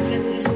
friends in this